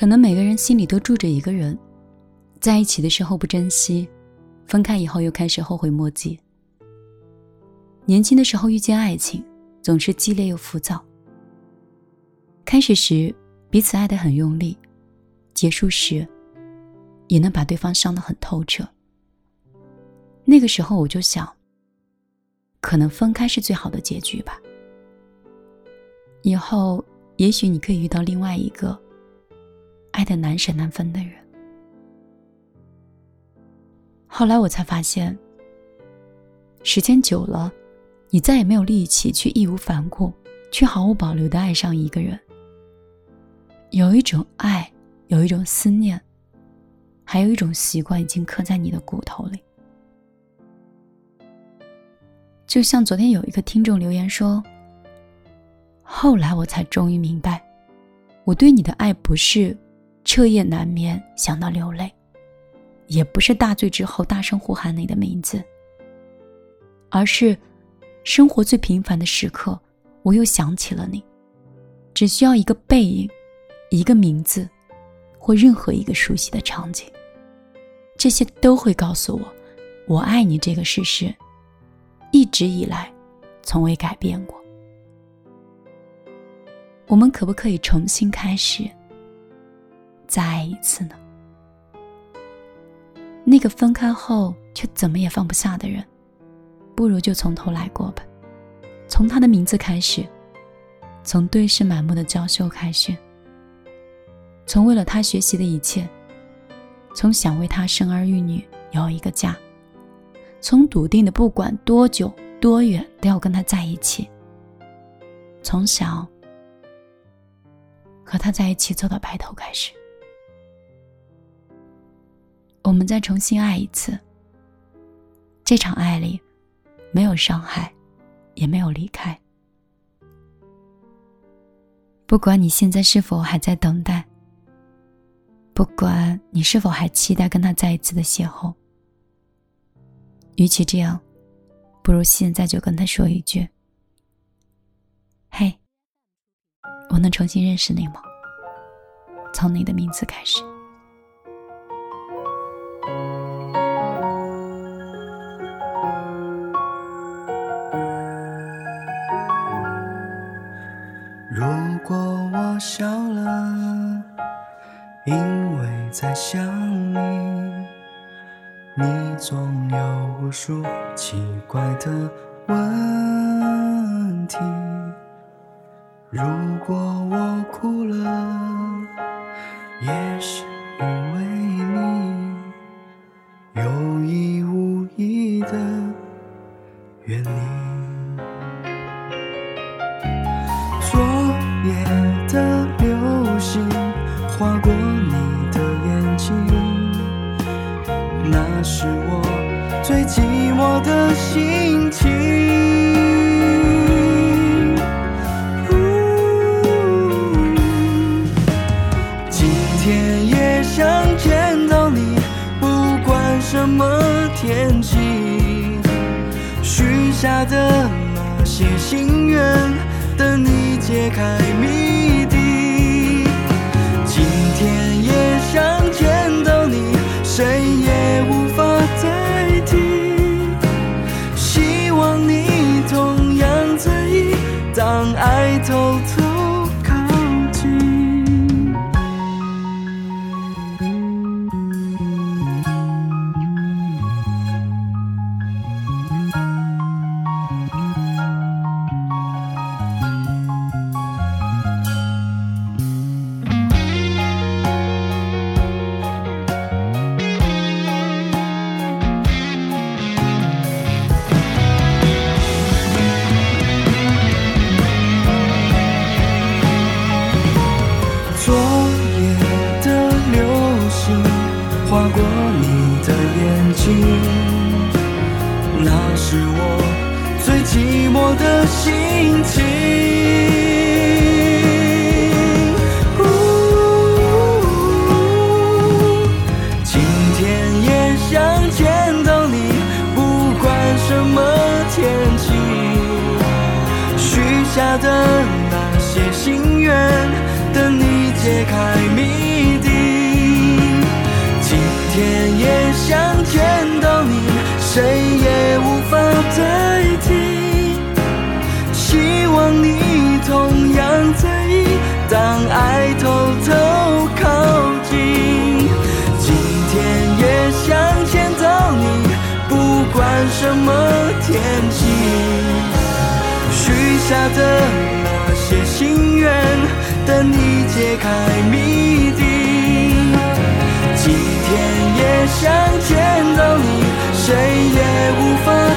可能每个人心里都住着一个人，在一起的时候不珍惜，分开以后又开始后悔莫及。年轻的时候遇见爱情，总是激烈又浮躁。开始时彼此爱得很用力，结束时也能把对方伤得很透彻。那个时候我就想，可能分开是最好的结局吧。以后也许你可以遇到另外一个。爱的难舍难分的人，后来我才发现，时间久了，你再也没有力气去义无反顾、去毫无保留的爱上一个人。有一种爱，有一种思念，还有一种习惯，已经刻在你的骨头里。就像昨天有一个听众留言说：“后来我才终于明白，我对你的爱不是……”彻夜难眠，想到流泪，也不是大醉之后大声呼喊你的名字，而是生活最平凡的时刻，我又想起了你。只需要一个背影，一个名字，或任何一个熟悉的场景，这些都会告诉我，我爱你这个事实，一直以来从未改变过。我们可不可以重新开始？再爱一次呢？那个分开后却怎么也放不下的人，不如就从头来过吧。从他的名字开始，从对视满目的娇羞开始，从为了他学习的一切，从想为他生儿育女有一个家，从笃定的不管多久多远都要跟他在一起，从小和他在一起走到白头开始。我们再重新爱一次。这场爱里，没有伤害，也没有离开。不管你现在是否还在等待，不管你是否还期待跟他再一次的邂逅，与其这样，不如现在就跟他说一句：“嘿，我能重新认识你吗？”从你的名字开始。因为在想你，你总有无数奇怪的问题。如果我哭了，也是因为的心情。今天也想见到你，不管什么天气。许下的那些心愿，等你揭开谜底。那是我最寂寞的心情。呜今天也想见到你，不管什么天气。许下的那些心愿，等你解开。下的那些心愿等你揭开谜底。今天也想见到你谁也无法